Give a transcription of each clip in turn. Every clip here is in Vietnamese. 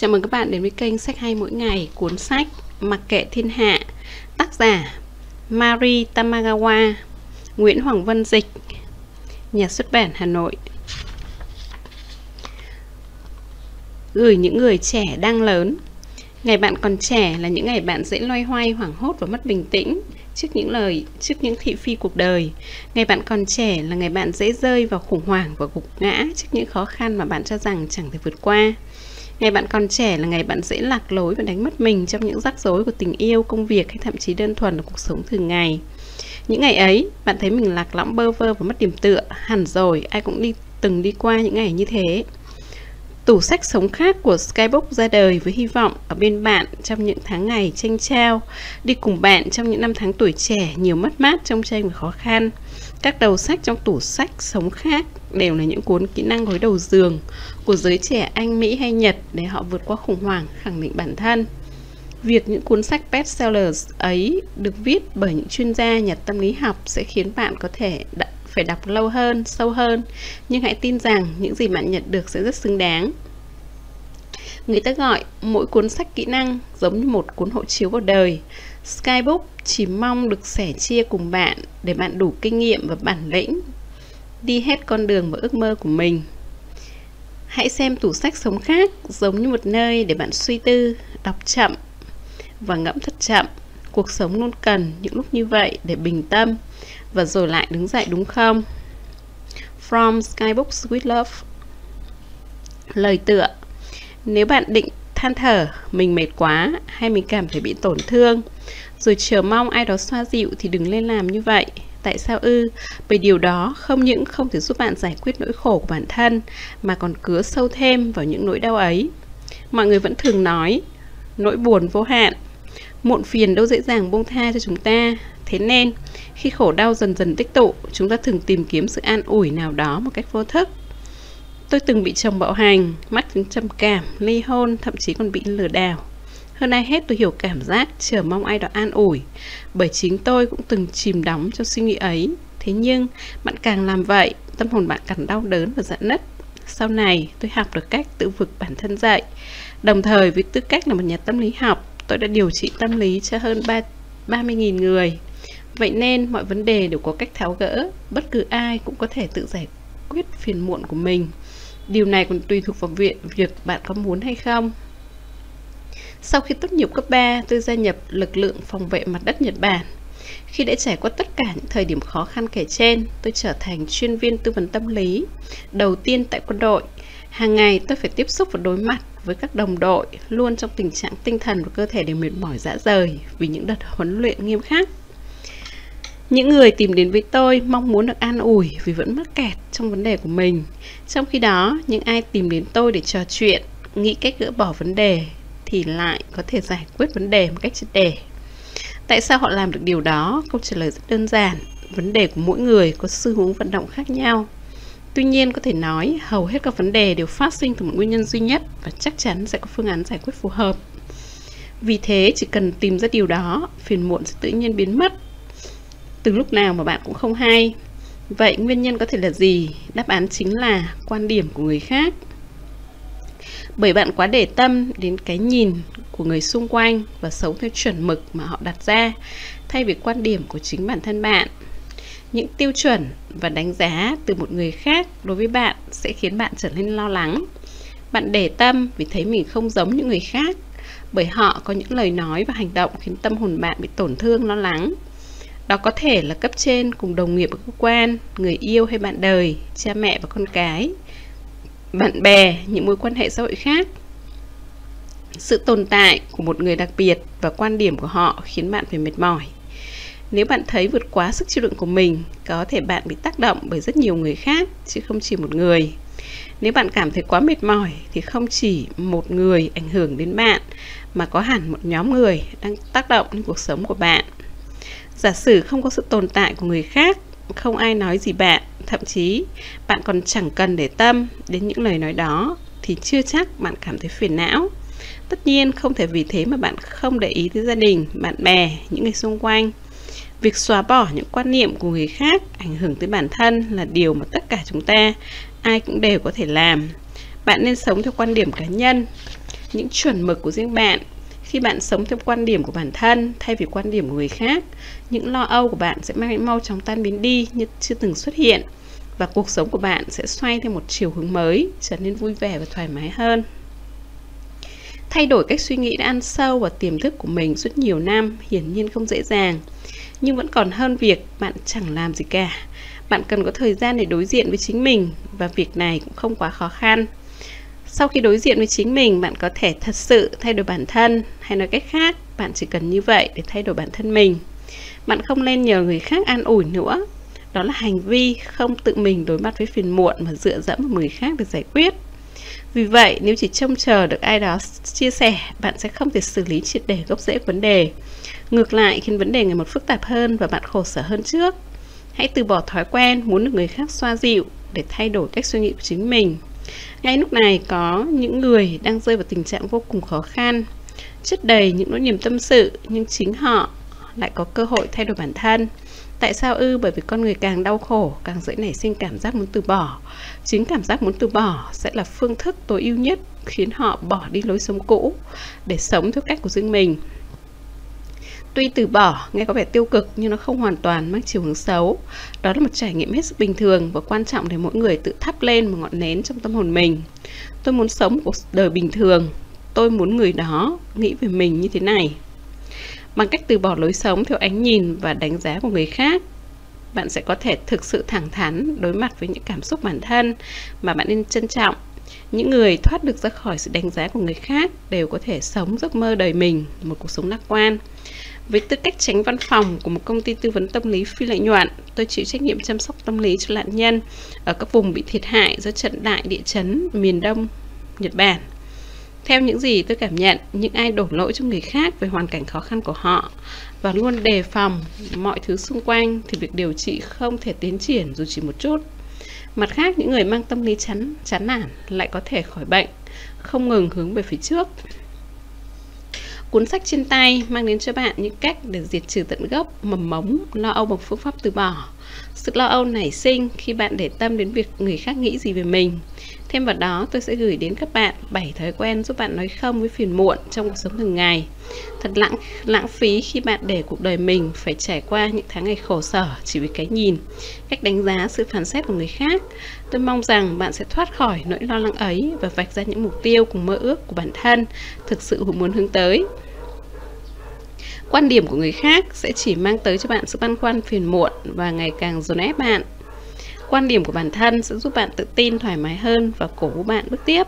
Chào mừng các bạn đến với kênh Sách hay mỗi ngày, cuốn sách Mặc kệ thiên hạ, tác giả Mari Tamagawa, Nguyễn Hoàng Vân Dịch, nhà xuất bản Hà Nội. Gửi những người trẻ đang lớn Ngày bạn còn trẻ là những ngày bạn dễ loay hoay, hoảng hốt và mất bình tĩnh trước những lời, trước những thị phi cuộc đời. Ngày bạn còn trẻ là ngày bạn dễ rơi vào khủng hoảng và gục ngã trước những khó khăn mà bạn cho rằng chẳng thể vượt qua. Ngày bạn còn trẻ là ngày bạn dễ lạc lối và đánh mất mình trong những rắc rối của tình yêu, công việc hay thậm chí đơn thuần là cuộc sống thường ngày. Những ngày ấy, bạn thấy mình lạc lõng bơ vơ và mất điểm tựa. Hẳn rồi, ai cũng đi từng đi qua những ngày như thế. Tủ sách sống khác của Skybook ra đời với hy vọng ở bên bạn trong những tháng ngày tranh trao, đi cùng bạn trong những năm tháng tuổi trẻ nhiều mất mát trong tranh và khó khăn. Các đầu sách trong tủ sách sống khác đều là những cuốn kỹ năng gối đầu giường của giới trẻ Anh, Mỹ hay Nhật để họ vượt qua khủng hoảng, khẳng định bản thân. Việc những cuốn sách bestsellers ấy được viết bởi những chuyên gia nhà tâm lý học sẽ khiến bạn có thể phải đọc lâu hơn, sâu hơn, nhưng hãy tin rằng những gì bạn nhận được sẽ rất xứng đáng. Người ta gọi mỗi cuốn sách kỹ năng giống như một cuốn hộ chiếu vào đời. Skybook chỉ mong được sẻ chia cùng bạn để bạn đủ kinh nghiệm và bản lĩnh đi hết con đường và ước mơ của mình. Hãy xem tủ sách sống khác giống như một nơi để bạn suy tư, đọc chậm và ngẫm thật chậm. Cuộc sống luôn cần những lúc như vậy để bình tâm và rồi lại đứng dậy đúng không? From Skybook Sweet Love Lời tựa nếu bạn định than thở, mình mệt quá hay mình cảm thấy bị tổn thương rồi chờ mong ai đó xoa dịu thì đừng lên làm như vậy. Tại sao ư? Bởi điều đó không những không thể giúp bạn giải quyết nỗi khổ của bản thân mà còn cứa sâu thêm vào những nỗi đau ấy. Mọi người vẫn thường nói nỗi buồn vô hạn muộn phiền đâu dễ dàng buông tha cho chúng ta thế nên khi khổ đau dần dần tích tụ chúng ta thường tìm kiếm sự an ủi nào đó một cách vô thức tôi từng bị chồng bạo hành mắc chứng trầm cảm ly hôn thậm chí còn bị lừa đảo. Hơn ai hết tôi hiểu cảm giác chờ mong ai đó an ủi. Bởi chính tôi cũng từng chìm đắm trong suy nghĩ ấy. Thế nhưng bạn càng làm vậy tâm hồn bạn càng đau đớn và giận nứt. Sau này tôi học được cách tự vực bản thân dậy. Đồng thời với tư cách là một nhà tâm lý học tôi đã điều trị tâm lý cho hơn 3, 30.000 người. Vậy nên mọi vấn đề đều có cách tháo gỡ, bất cứ ai cũng có thể tự giải quyết phiền muộn của mình. Điều này còn tùy thuộc vào việc, việc bạn có muốn hay không. Sau khi tốt nghiệp cấp 3, tôi gia nhập lực lượng phòng vệ mặt đất Nhật Bản. Khi đã trải qua tất cả những thời điểm khó khăn kể trên, tôi trở thành chuyên viên tư vấn tâm lý, đầu tiên tại quân đội. Hàng ngày tôi phải tiếp xúc và đối mặt với các đồng đội luôn trong tình trạng tinh thần và cơ thể đều mệt mỏi dã rời vì những đợt huấn luyện nghiêm khắc. Những người tìm đến với tôi mong muốn được an ủi vì vẫn mắc kẹt trong vấn đề của mình. Trong khi đó, những ai tìm đến tôi để trò chuyện, nghĩ cách gỡ bỏ vấn đề thì lại có thể giải quyết vấn đề một cách triệt để. Tại sao họ làm được điều đó? Câu trả lời rất đơn giản. Vấn đề của mỗi người có xu hướng vận động khác nhau Tuy nhiên có thể nói hầu hết các vấn đề đều phát sinh từ một nguyên nhân duy nhất và chắc chắn sẽ có phương án giải quyết phù hợp. Vì thế chỉ cần tìm ra điều đó, phiền muộn sẽ tự nhiên biến mất. Từ lúc nào mà bạn cũng không hay. Vậy nguyên nhân có thể là gì? Đáp án chính là quan điểm của người khác. Bởi bạn quá để tâm đến cái nhìn của người xung quanh và sống theo chuẩn mực mà họ đặt ra, thay vì quan điểm của chính bản thân bạn những tiêu chuẩn và đánh giá từ một người khác đối với bạn sẽ khiến bạn trở nên lo lắng bạn để tâm vì thấy mình không giống những người khác, bởi họ có những lời nói và hành động khiến tâm hồn bạn bị tổn thương, lo lắng đó có thể là cấp trên cùng đồng nghiệp ở cơ quan người yêu hay bạn đời cha mẹ và con cái bạn bè những mối quan hệ xã hội khác sự tồn tại của một người đặc biệt và quan điểm của họ khiến bạn phải mệt mỏi nếu bạn thấy vượt quá sức chịu đựng của mình, có thể bạn bị tác động bởi rất nhiều người khác, chứ không chỉ một người. Nếu bạn cảm thấy quá mệt mỏi thì không chỉ một người ảnh hưởng đến bạn, mà có hẳn một nhóm người đang tác động đến cuộc sống của bạn. Giả sử không có sự tồn tại của người khác, không ai nói gì bạn, thậm chí bạn còn chẳng cần để tâm đến những lời nói đó, thì chưa chắc bạn cảm thấy phiền não. Tất nhiên không thể vì thế mà bạn không để ý tới gia đình, bạn bè, những người xung quanh. Việc xóa bỏ những quan niệm của người khác ảnh hưởng tới bản thân là điều mà tất cả chúng ta ai cũng đều có thể làm. Bạn nên sống theo quan điểm cá nhân. những chuẩn mực của riêng bạn khi bạn sống theo quan điểm của bản thân thay vì quan điểm của người khác, những lo âu của bạn sẽ mang mau chóng tan biến đi như chưa từng xuất hiện và cuộc sống của bạn sẽ xoay theo một chiều hướng mới, trở nên vui vẻ và thoải mái hơn. Thay đổi cách suy nghĩ đã ăn sâu vào tiềm thức của mình suốt nhiều năm hiển nhiên không dễ dàng. Nhưng vẫn còn hơn việc bạn chẳng làm gì cả. Bạn cần có thời gian để đối diện với chính mình và việc này cũng không quá khó khăn sau khi đối diện với chính mình, bạn có thể thật sự thay đổi bản thân, hay nói cách khác, bạn chỉ cần như vậy để thay đổi bản thân mình. Bạn không nên nhờ người khác an ủi nữa. Đó là hành vi không tự mình đối mặt với phiền muộn mà dựa dẫm vào người khác để giải quyết. Vì vậy, nếu chỉ trông chờ được ai đó chia sẻ, bạn sẽ không thể xử lý triệt để gốc rễ vấn đề. Ngược lại, khiến vấn đề ngày một phức tạp hơn và bạn khổ sở hơn trước. Hãy từ bỏ thói quen muốn được người khác xoa dịu để thay đổi cách suy nghĩ của chính mình ngay lúc này có những người đang rơi vào tình trạng vô cùng khó khăn chất đầy những nỗi niềm tâm sự nhưng chính họ lại có cơ hội thay đổi bản thân Tại sao ư? Bởi vì con người càng đau khổ, càng dễ nảy sinh cảm giác muốn từ bỏ. Chính cảm giác muốn từ bỏ sẽ là phương thức tối ưu nhất khiến họ bỏ đi lối sống cũ để sống theo cách của riêng mình. Tuy từ bỏ, nghe có vẻ tiêu cực, nhưng nó không hoàn toàn mang chiều hướng xấu. Đó là một trải nghiệm hết sức bình thường và quan trọng để mỗi người tự thắp lên một ngọn nến trong tâm hồn mình. Tôi muốn sống một cuộc đời bình thường. Tôi muốn người đó nghĩ về mình như thế này bằng cách từ bỏ lối sống theo ánh nhìn và đánh giá của người khác, bạn sẽ có thể thực sự thẳng thắn đối mặt với những cảm xúc bản thân mà bạn nên trân trọng những người thoát được ra khỏi sự đánh giá của người khác đều có thể sống giấc mơ đời mình, một cuộc sống lạc quan với tư cách tránh văn phòng của một công ty tư vấn tâm lý phi lợi nhuận, tôi chịu trách nhiệm chăm sóc tâm lý cho nạn nhân ở các vùng bị thiệt hại do trận đại địa chấn miền Đông Nhật Bản. Theo những gì tôi cảm nhận, những ai đổ lỗi cho người khác về hoàn cảnh khó khăn của họ và luôn đề phòng mọi thứ xung quanh thì việc điều trị không thể tiến triển dù chỉ một chút. Mặt khác, những người mang tâm lý chán, chán nản lại có thể khỏi bệnh, không ngừng hướng về phía trước. Cuốn sách trên tay mang đến cho bạn những cách để diệt trừ tận gốc, mầm mống, lo âu bằng phương pháp từ bỏ. Sự lo âu nảy sinh khi bạn để tâm đến việc người khác nghĩ gì về mình Thêm vào đó, tôi sẽ gửi đến các bạn 7 thói quen giúp bạn nói không với phiền muộn trong cuộc sống thường ngày. Thật lãng lãng phí khi bạn để cuộc đời mình phải trải qua những tháng ngày khổ sở chỉ vì cái nhìn, cách đánh giá sự phán xét của người khác. Tôi mong rằng bạn sẽ thoát khỏi nỗi lo lắng ấy và vạch ra những mục tiêu cùng mơ ước của bản thân thực sự muốn hướng tới. Quan điểm của người khác sẽ chỉ mang tới cho bạn sự băn khoăn phiền muộn và ngày càng dồn ép bạn Quan điểm của bản thân sẽ giúp bạn tự tin thoải mái hơn và cổ vũ bạn bước tiếp.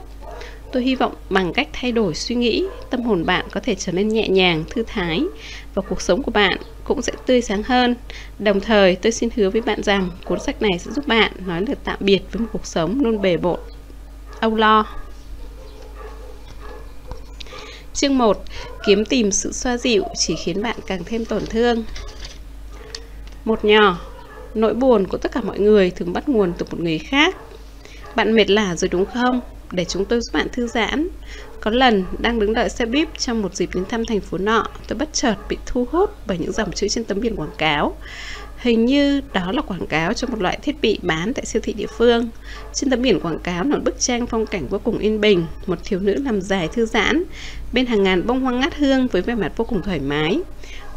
Tôi hy vọng bằng cách thay đổi suy nghĩ, tâm hồn bạn có thể trở nên nhẹ nhàng, thư thái và cuộc sống của bạn cũng sẽ tươi sáng hơn. Đồng thời, tôi xin hứa với bạn rằng cuốn sách này sẽ giúp bạn nói lời tạm biệt với một cuộc sống luôn bề bộn, âu lo. Chương 1. Kiếm tìm sự xoa dịu chỉ khiến bạn càng thêm tổn thương. Một nhỏ, Nỗi buồn của tất cả mọi người thường bắt nguồn từ một người khác. Bạn mệt lả rồi đúng không? Để chúng tôi giúp bạn thư giãn. Có lần, đang đứng đợi xe buýt trong một dịp đến thăm thành phố nọ, tôi bất chợt bị thu hút bởi những dòng chữ trên tấm biển quảng cáo. Hình như đó là quảng cáo cho một loại thiết bị bán tại siêu thị địa phương. Trên tấm biển quảng cáo là một bức tranh phong cảnh vô cùng yên bình, một thiếu nữ nằm dài thư giãn, bên hàng ngàn bông hoa ngát hương với vẻ mặt vô cùng thoải mái.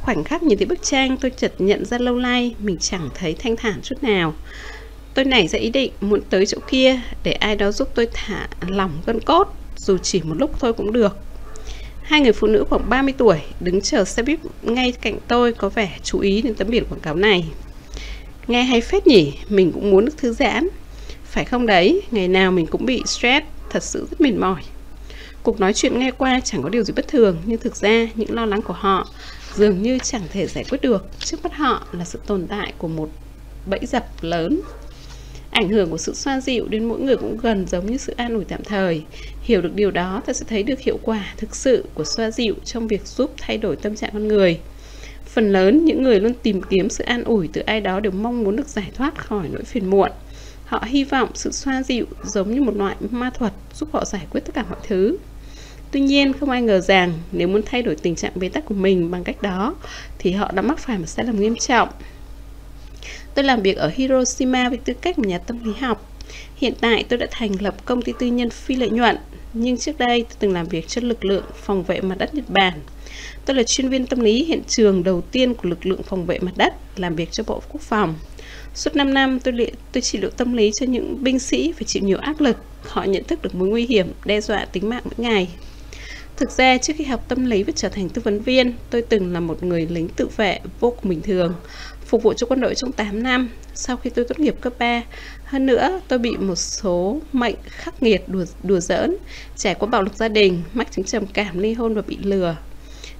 Khoảnh khắc nhìn thấy bức tranh tôi chợt nhận ra lâu nay mình chẳng thấy thanh thản chút nào. Tôi nảy ra ý định muốn tới chỗ kia để ai đó giúp tôi thả lỏng gân cốt, dù chỉ một lúc thôi cũng được. Hai người phụ nữ khoảng 30 tuổi đứng chờ xe buýt ngay cạnh tôi có vẻ chú ý đến tấm biển quảng cáo này. Nghe hay phết nhỉ, mình cũng muốn được thư giãn. Phải không đấy, ngày nào mình cũng bị stress, thật sự rất mệt mỏi. Cuộc nói chuyện nghe qua chẳng có điều gì bất thường, nhưng thực ra những lo lắng của họ dường như chẳng thể giải quyết được trước mắt họ là sự tồn tại của một bẫy dập lớn ảnh hưởng của sự xoa dịu đến mỗi người cũng gần giống như sự an ủi tạm thời. Hiểu được điều đó ta sẽ thấy được hiệu quả thực sự của xoa dịu trong việc giúp thay đổi tâm trạng con người. Phần lớn những người luôn tìm kiếm sự an ủi từ ai đó đều mong muốn được giải thoát khỏi nỗi phiền muộn. Họ hy vọng sự xoa dịu giống như một loại ma thuật giúp họ giải quyết tất cả mọi thứ. Tuy nhiên, không ai ngờ rằng nếu muốn thay đổi tình trạng bế tắc của mình bằng cách đó thì họ đã mắc phải một sai lầm nghiêm trọng. Tôi làm việc ở Hiroshima với tư cách một nhà tâm lý học. Hiện tại tôi đã thành lập công ty tư nhân phi lợi nhuận. nhưng trước đây tôi từng làm việc cho lực lượng phòng vệ mặt đất Nhật Bản. Tôi là chuyên viên tâm lý hiện trường đầu tiên của lực lượng phòng vệ mặt đất, làm việc cho Bộ Quốc phòng. Suốt 5 năm, tôi, liệu, tôi trị liệu tâm lý cho những binh sĩ phải chịu nhiều áp lực. Họ nhận thức được mối nguy hiểm, đe dọa tính mạng mỗi ngày. Thực ra, trước khi học tâm lý và trở thành tư vấn viên, tôi từng là một người lính tự vệ vô cùng bình thường, phục vụ cho quân đội trong 8 năm. Sau khi tôi tốt nghiệp cấp 3, hơn nữa, tôi bị một số mệnh khắc nghiệt đùa, đùa giỡn, trải qua bạo lực gia đình, mắc chứng trầm cảm, ly hôn và bị lừa.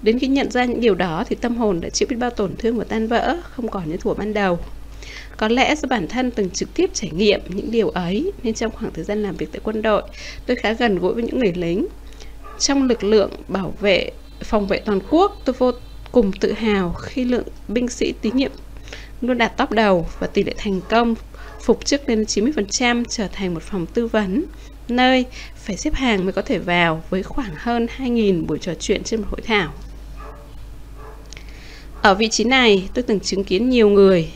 Đến khi nhận ra những điều đó thì tâm hồn đã chịu biết bao tổn thương và tan vỡ, không còn như thuở ban đầu. Có lẽ do bản thân từng trực tiếp trải nghiệm những điều ấy nên trong khoảng thời gian làm việc tại quân đội, tôi khá gần gũi với những người lính. Trong lực lượng bảo vệ phòng vệ toàn quốc, tôi vô cùng tự hào khi lượng binh sĩ tín nhiệm luôn đạt top đầu và tỷ lệ thành công phục chức lên 90% trở thành một phòng tư vấn nơi phải xếp hàng mới có thể vào với khoảng hơn 2.000 buổi trò chuyện trên một hội thảo. Ở vị trí này, tôi từng chứng kiến nhiều người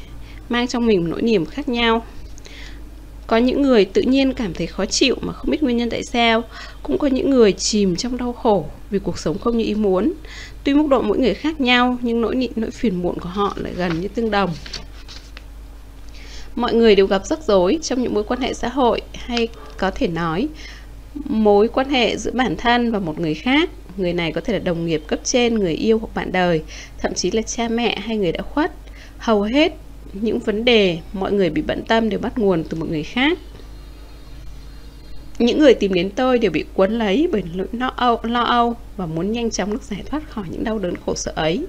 mang trong mình một nỗi niềm khác nhau. Có những người tự nhiên cảm thấy khó chịu mà không biết nguyên nhân tại sao, cũng có những người chìm trong đau khổ vì cuộc sống không như ý muốn. Tuy mức độ mỗi người khác nhau nhưng nỗi nỗi phiền muộn của họ lại gần như tương đồng. Mọi người đều gặp rắc rối trong những mối quan hệ xã hội hay có thể nói mối quan hệ giữa bản thân và một người khác. Người này có thể là đồng nghiệp cấp trên, người yêu hoặc bạn đời, thậm chí là cha mẹ hay người đã khuất. Hầu hết những vấn đề mọi người bị bận tâm đều bắt nguồn từ một người khác những người tìm đến tôi đều bị cuốn lấy bởi nỗi lo âu, lo âu và muốn nhanh chóng được giải thoát khỏi những đau đớn khổ sở ấy.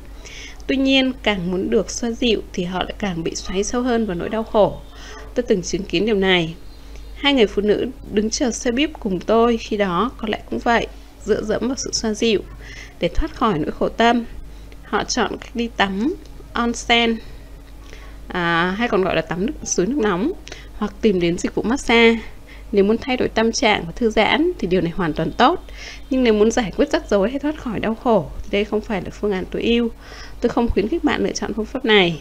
Tuy nhiên, càng muốn được xoa dịu thì họ lại càng bị xoáy sâu hơn vào nỗi đau khổ. Tôi từng chứng kiến điều này. Hai người phụ nữ đứng chờ xe buýt cùng tôi khi đó có lẽ cũng vậy, dựa dẫm vào sự xoa dịu để thoát khỏi nỗi khổ tâm. Họ chọn cách đi tắm onsen à, hay còn gọi là tắm nước suối nước nóng hoặc tìm đến dịch vụ massage nếu muốn thay đổi tâm trạng và thư giãn thì điều này hoàn toàn tốt. Nhưng nếu muốn giải quyết rắc rối hay thoát khỏi đau khổ thì đây không phải là phương án tối ưu. Tôi không khuyến khích bạn lựa chọn phương pháp này.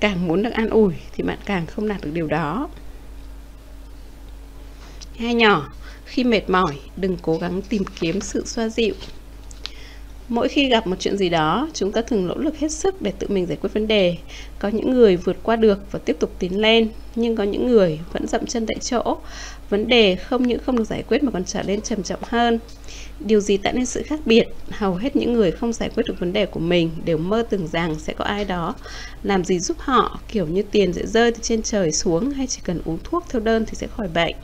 Càng muốn được an ủi thì bạn càng không đạt được điều đó. Hai nhỏ khi mệt mỏi đừng cố gắng tìm kiếm sự xoa dịu. Mỗi khi gặp một chuyện gì đó, chúng ta thường nỗ lực hết sức để tự mình giải quyết vấn đề. Có những người vượt qua được và tiếp tục tiến lên, nhưng có những người vẫn dậm chân tại chỗ. Vấn đề không những không được giải quyết mà còn trở nên trầm trọng hơn. Điều gì tạo nên sự khác biệt? Hầu hết những người không giải quyết được vấn đề của mình đều mơ tưởng rằng sẽ có ai đó làm gì giúp họ, kiểu như tiền sẽ rơi từ trên trời xuống hay chỉ cần uống thuốc theo đơn thì sẽ khỏi bệnh.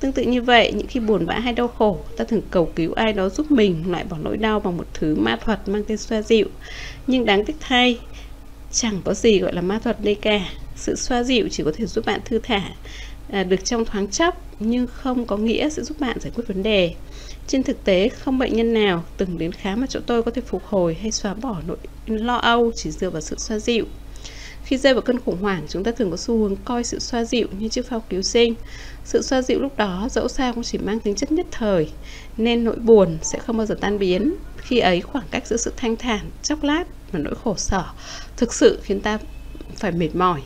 Tương tự như vậy, những khi buồn bã hay đau khổ, ta thường cầu cứu ai đó giúp mình loại bỏ nỗi đau bằng một thứ ma thuật mang tên xoa dịu. Nhưng đáng tiếc thay, chẳng có gì gọi là ma thuật đây cả. Sự xoa dịu chỉ có thể giúp bạn thư thả À, được trong thoáng chốc, nhưng không có nghĩa sẽ giúp bạn giải quyết vấn đề. Trên thực tế, không bệnh nhân nào từng đến khám ở chỗ tôi có thể phục hồi hay xóa bỏ nỗi lo âu chỉ dựa vào sự xoa dịu. Khi rơi vào cơn khủng hoảng, chúng ta thường có xu hướng coi sự xoa dịu như chiếc phao cứu sinh. Sự xoa dịu lúc đó dẫu sao cũng chỉ mang tính chất nhất thời, nên nỗi buồn sẽ không bao giờ tan biến. Khi ấy khoảng cách giữa sự thanh thản, chốc lát và nỗi khổ sở thực sự khiến ta phải mệt mỏi.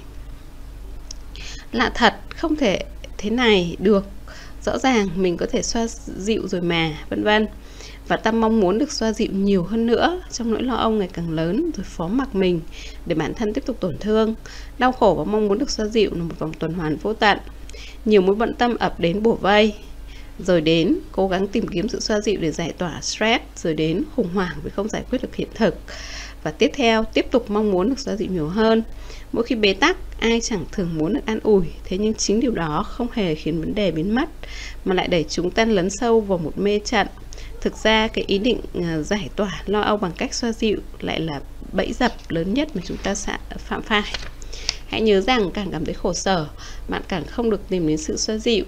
Lạ thật, không thể thế này được. Rõ ràng mình có thể xoa dịu rồi mà, vân vân. Và ta mong muốn được xoa dịu nhiều hơn nữa trong nỗi lo âu ngày càng lớn rồi phó mặc mình để bản thân tiếp tục tổn thương. Đau khổ và mong muốn được xoa dịu là một vòng tuần hoàn vô tận. Nhiều mối bận tâm ập đến bổ vây. Rồi đến cố gắng tìm kiếm sự xoa dịu để giải tỏa stress. Rồi đến khủng hoảng vì không giải quyết được hiện thực và tiếp theo, tiếp tục mong muốn được xoa dịu nhiều hơn. Mỗi khi bế tắc, ai chẳng thường muốn được an ủi. Thế nhưng chính điều đó không hề khiến vấn đề biến mất, mà lại đẩy chúng ta lấn sâu vào một mê trận. Thực ra, cái ý định à, giải tỏa lo âu bằng cách xoa dịu lại là bẫy dập lớn nhất mà chúng ta sẽ phạm phải. Hãy nhớ rằng càng cảm thấy khổ sở, bạn càng không được tìm đến sự xoa dịu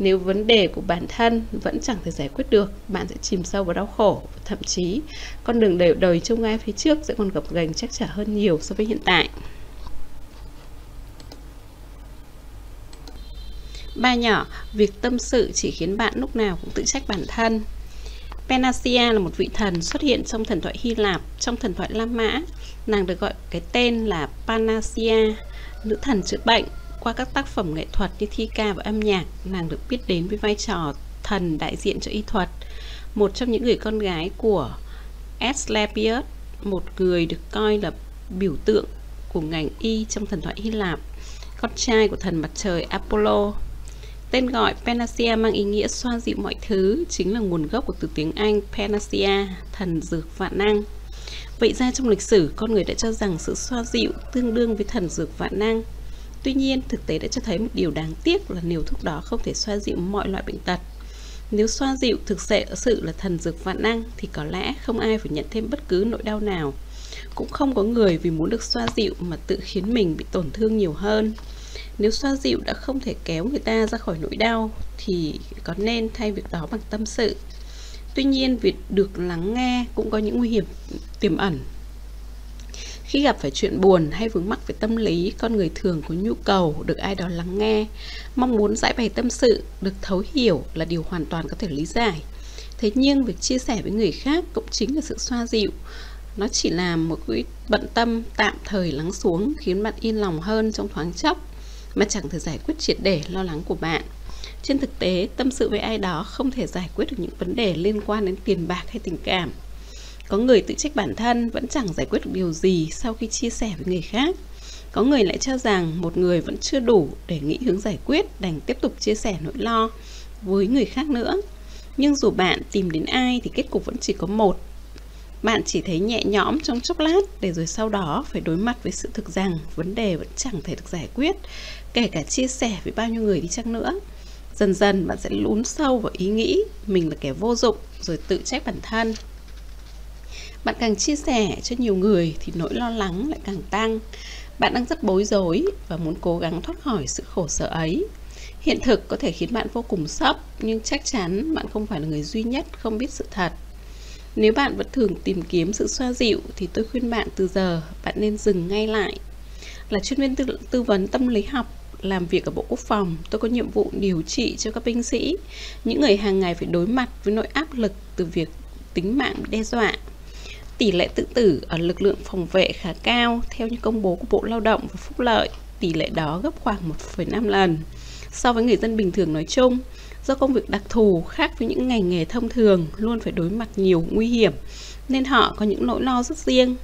nếu vấn đề của bản thân vẫn chẳng thể giải quyết được bạn sẽ chìm sâu vào đau khổ thậm chí con đường đời, đời trông gai phía trước sẽ còn gập ghềnh chắc trở hơn nhiều so với hiện tại ba nhỏ việc tâm sự chỉ khiến bạn lúc nào cũng tự trách bản thân Panacea là một vị thần xuất hiện trong thần thoại Hy Lạp, trong thần thoại La Mã. Nàng được gọi cái tên là Panacea, nữ thần chữa bệnh. Qua các tác phẩm nghệ thuật như thi ca và âm nhạc, nàng được biết đến với vai trò thần đại diện cho y thuật. một trong những người con gái của Asclepius, một người được coi là biểu tượng của ngành y trong thần thoại Hy Lạp, con trai của thần mặt trời Apollo. Tên gọi Panacea mang ý nghĩa xoa dịu mọi thứ, chính là nguồn gốc của từ tiếng Anh Panacea, thần dược vạn năng. Vậy ra trong lịch sử, con người đã cho rằng sự xoa dịu tương đương với thần dược vạn năng. Tuy nhiên, thực tế đã cho thấy một điều đáng tiếc là liều thuốc đó không thể xoa dịu mọi loại bệnh tật. Nếu xoa dịu thực sự là thần dược vạn năng thì có lẽ không ai phải nhận thêm bất cứ nỗi đau nào. Cũng không có người vì muốn được xoa dịu mà tự khiến mình bị tổn thương nhiều hơn. Nếu xoa dịu đã không thể kéo người ta ra khỏi nỗi đau thì có nên thay việc đó bằng tâm sự. Tuy nhiên, việc được lắng nghe cũng có những nguy hiểm tiềm ẩn khi gặp phải chuyện buồn hay vướng mắc về tâm lý, con người thường có nhu cầu được ai đó lắng nghe, mong muốn giải bày tâm sự, được thấu hiểu là điều hoàn toàn có thể lý giải. Thế nhưng việc chia sẻ với người khác cũng chính là sự xoa dịu. Nó chỉ là một cái bận tâm tạm thời lắng xuống khiến bạn yên lòng hơn trong thoáng chốc mà chẳng thể giải quyết triệt để lo lắng của bạn. Trên thực tế, tâm sự với ai đó không thể giải quyết được những vấn đề liên quan đến tiền bạc hay tình cảm. Có người tự trách bản thân vẫn chẳng giải quyết được điều gì sau khi chia sẻ với người khác. Có người lại cho rằng một người vẫn chưa đủ để nghĩ hướng giải quyết đành tiếp tục chia sẻ nỗi lo với người khác nữa. Nhưng dù bạn tìm đến ai thì kết cục vẫn chỉ có một. Bạn chỉ thấy nhẹ nhõm trong chốc lát để rồi sau đó phải đối mặt với sự thực rằng vấn đề vẫn chẳng thể được giải quyết, kể cả chia sẻ với bao nhiêu người đi chăng nữa. Dần dần bạn sẽ lún sâu vào ý nghĩ mình là kẻ vô dụng rồi tự trách bản thân bạn càng chia sẻ cho nhiều người thì nỗi lo lắng lại càng tăng. Bạn đang rất bối rối và muốn cố gắng thoát khỏi sự khổ sở ấy. Hiện thực có thể khiến bạn vô cùng sốc nhưng chắc chắn bạn không phải là người duy nhất không biết sự thật. Nếu bạn vẫn thường tìm kiếm sự xoa dịu thì tôi khuyên bạn từ giờ bạn nên dừng ngay lại. Là chuyên viên tư, tư vấn tâm lý học làm việc ở Bộ Quốc phòng, tôi có nhiệm vụ điều trị cho các binh sĩ, những người hàng ngày phải đối mặt với nỗi áp lực từ việc tính mạng bị đe dọa. Tỷ lệ tự tử ở lực lượng phòng vệ khá cao theo như công bố của Bộ Lao động và Phúc lợi. Tỷ lệ đó gấp khoảng 1,5 lần so với người dân bình thường nói chung. Do công việc đặc thù khác với những ngành nghề thông thường luôn phải đối mặt nhiều nguy hiểm nên họ có những nỗi lo rất riêng.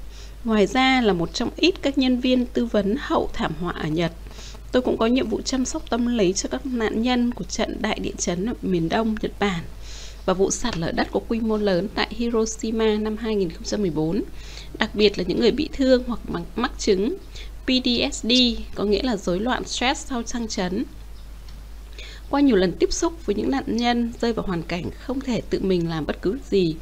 Ngoài ra là một trong ít các nhân viên tư vấn hậu thảm họa ở Nhật. Tôi cũng có nhiệm vụ chăm sóc tâm lý cho các nạn nhân của trận đại địa chấn ở miền Đông Nhật Bản và vụ sạt lở đất có quy mô lớn tại Hiroshima năm 2014, đặc biệt là những người bị thương hoặc mắc chứng PTSD, có nghĩa là rối loạn stress sau sang chấn. Qua nhiều lần tiếp xúc với những nạn nhân rơi vào hoàn cảnh không thể tự mình làm bất cứ gì,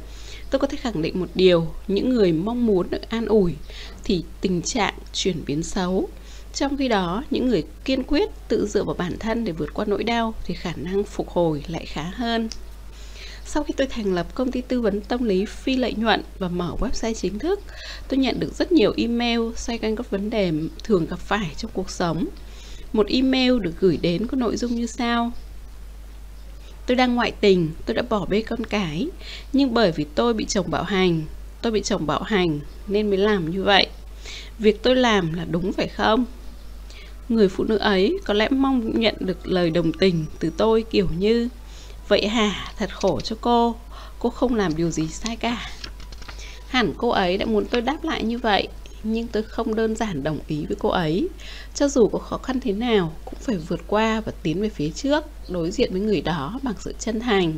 tôi có thể khẳng định một điều, những người mong muốn được an ủi thì tình trạng chuyển biến xấu. Trong khi đó, những người kiên quyết tự dựa vào bản thân để vượt qua nỗi đau thì khả năng phục hồi lại khá hơn. Sau khi tôi thành lập công ty tư vấn tâm lý phi lợi nhuận và mở website chính thức, tôi nhận được rất nhiều email xoay quanh các vấn đề thường gặp phải trong cuộc sống. Một email được gửi đến có nội dung như sau. Tôi đang ngoại tình, tôi đã bỏ bê con cái, nhưng bởi vì tôi bị chồng bạo hành, tôi bị chồng bạo hành nên mới làm như vậy. Việc tôi làm là đúng phải không? Người phụ nữ ấy có lẽ mong nhận được lời đồng tình từ tôi kiểu như Vậy hả, thật khổ cho cô. Cô không làm điều gì sai cả. Hẳn cô ấy đã muốn tôi đáp lại như vậy Nhưng tôi không đơn giản đồng ý với cô ấy. Cho dù có khó khăn thế nào Cũng phải vượt qua và tiến về phía trước Đối diện với người đó bằng sự chân thành.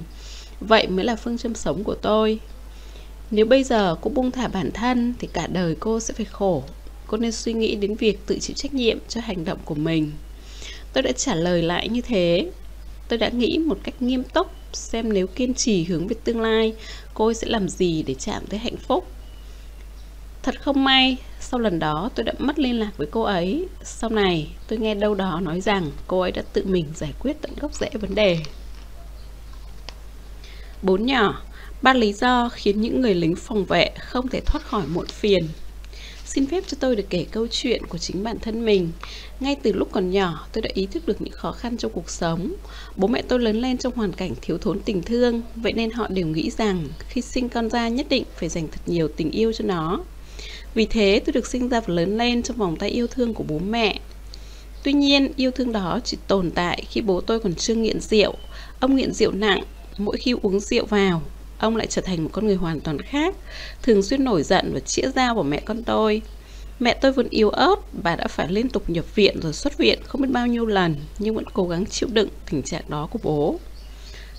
Vậy mới là phương châm sống của tôi. Nếu bây giờ cô buông thả bản thân Thì cả đời cô sẽ phải khổ. Cô nên suy nghĩ đến việc tự chịu trách nhiệm cho hành động của mình. Tôi đã trả lời lại như thế. Tôi đã nghĩ một cách nghiêm túc xem nếu kiên trì hướng về tương lai, cô ấy sẽ làm gì để chạm tới hạnh phúc. Thật không may, sau lần đó tôi đã mất liên lạc với cô ấy. Sau này, tôi nghe đâu đó nói rằng cô ấy đã tự mình giải quyết tận gốc rễ vấn đề. Bốn nhỏ, ba lý do khiến những người lính phòng vệ không thể thoát khỏi muộn phiền. Xin phép cho tôi được kể câu chuyện của chính bản thân mình. Ngay từ lúc còn nhỏ, tôi đã ý thức được những khó khăn trong cuộc sống. Bố mẹ tôi lớn lên trong hoàn cảnh thiếu thốn tình thương, vậy nên họ đều nghĩ rằng khi sinh con ra nhất định phải dành thật nhiều tình yêu cho nó. Vì thế, tôi được sinh ra và lớn lên trong vòng tay yêu thương của bố mẹ. Tuy nhiên, yêu thương đó chỉ tồn tại khi bố tôi còn chưa nghiện rượu. Ông nghiện rượu nặng, mỗi khi uống rượu vào, ông lại trở thành một con người hoàn toàn khác, thường xuyên nổi giận và chĩa dao vào mẹ con tôi. Mẹ tôi vẫn yếu ớt, bà đã phải liên tục nhập viện rồi xuất viện không biết bao nhiêu lần, nhưng vẫn cố gắng chịu đựng tình trạng đó của bố.